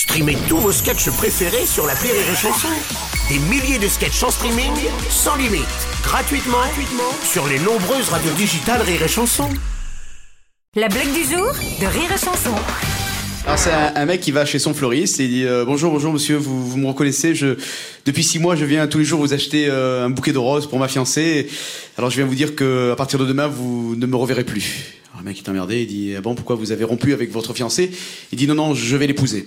Streamez tous vos sketchs préférés sur la Rire et Chanson. Des milliers de sketchs en streaming, sans limite, gratuitement, gratuitement sur les nombreuses radios digitales Rire et Chanson. La blague du jour de Rire et Chanson. Alors c'est un, un mec qui va chez son fleuriste et il dit euh, bonjour bonjour monsieur vous, vous me reconnaissez je depuis six mois je viens tous les jours vous acheter euh, un bouquet de roses pour ma fiancée alors je viens vous dire que à partir de demain vous ne me reverrez plus alors le mec est emmerdé il dit ah bon pourquoi vous avez rompu avec votre fiancée? Il dit non non je vais l'épouser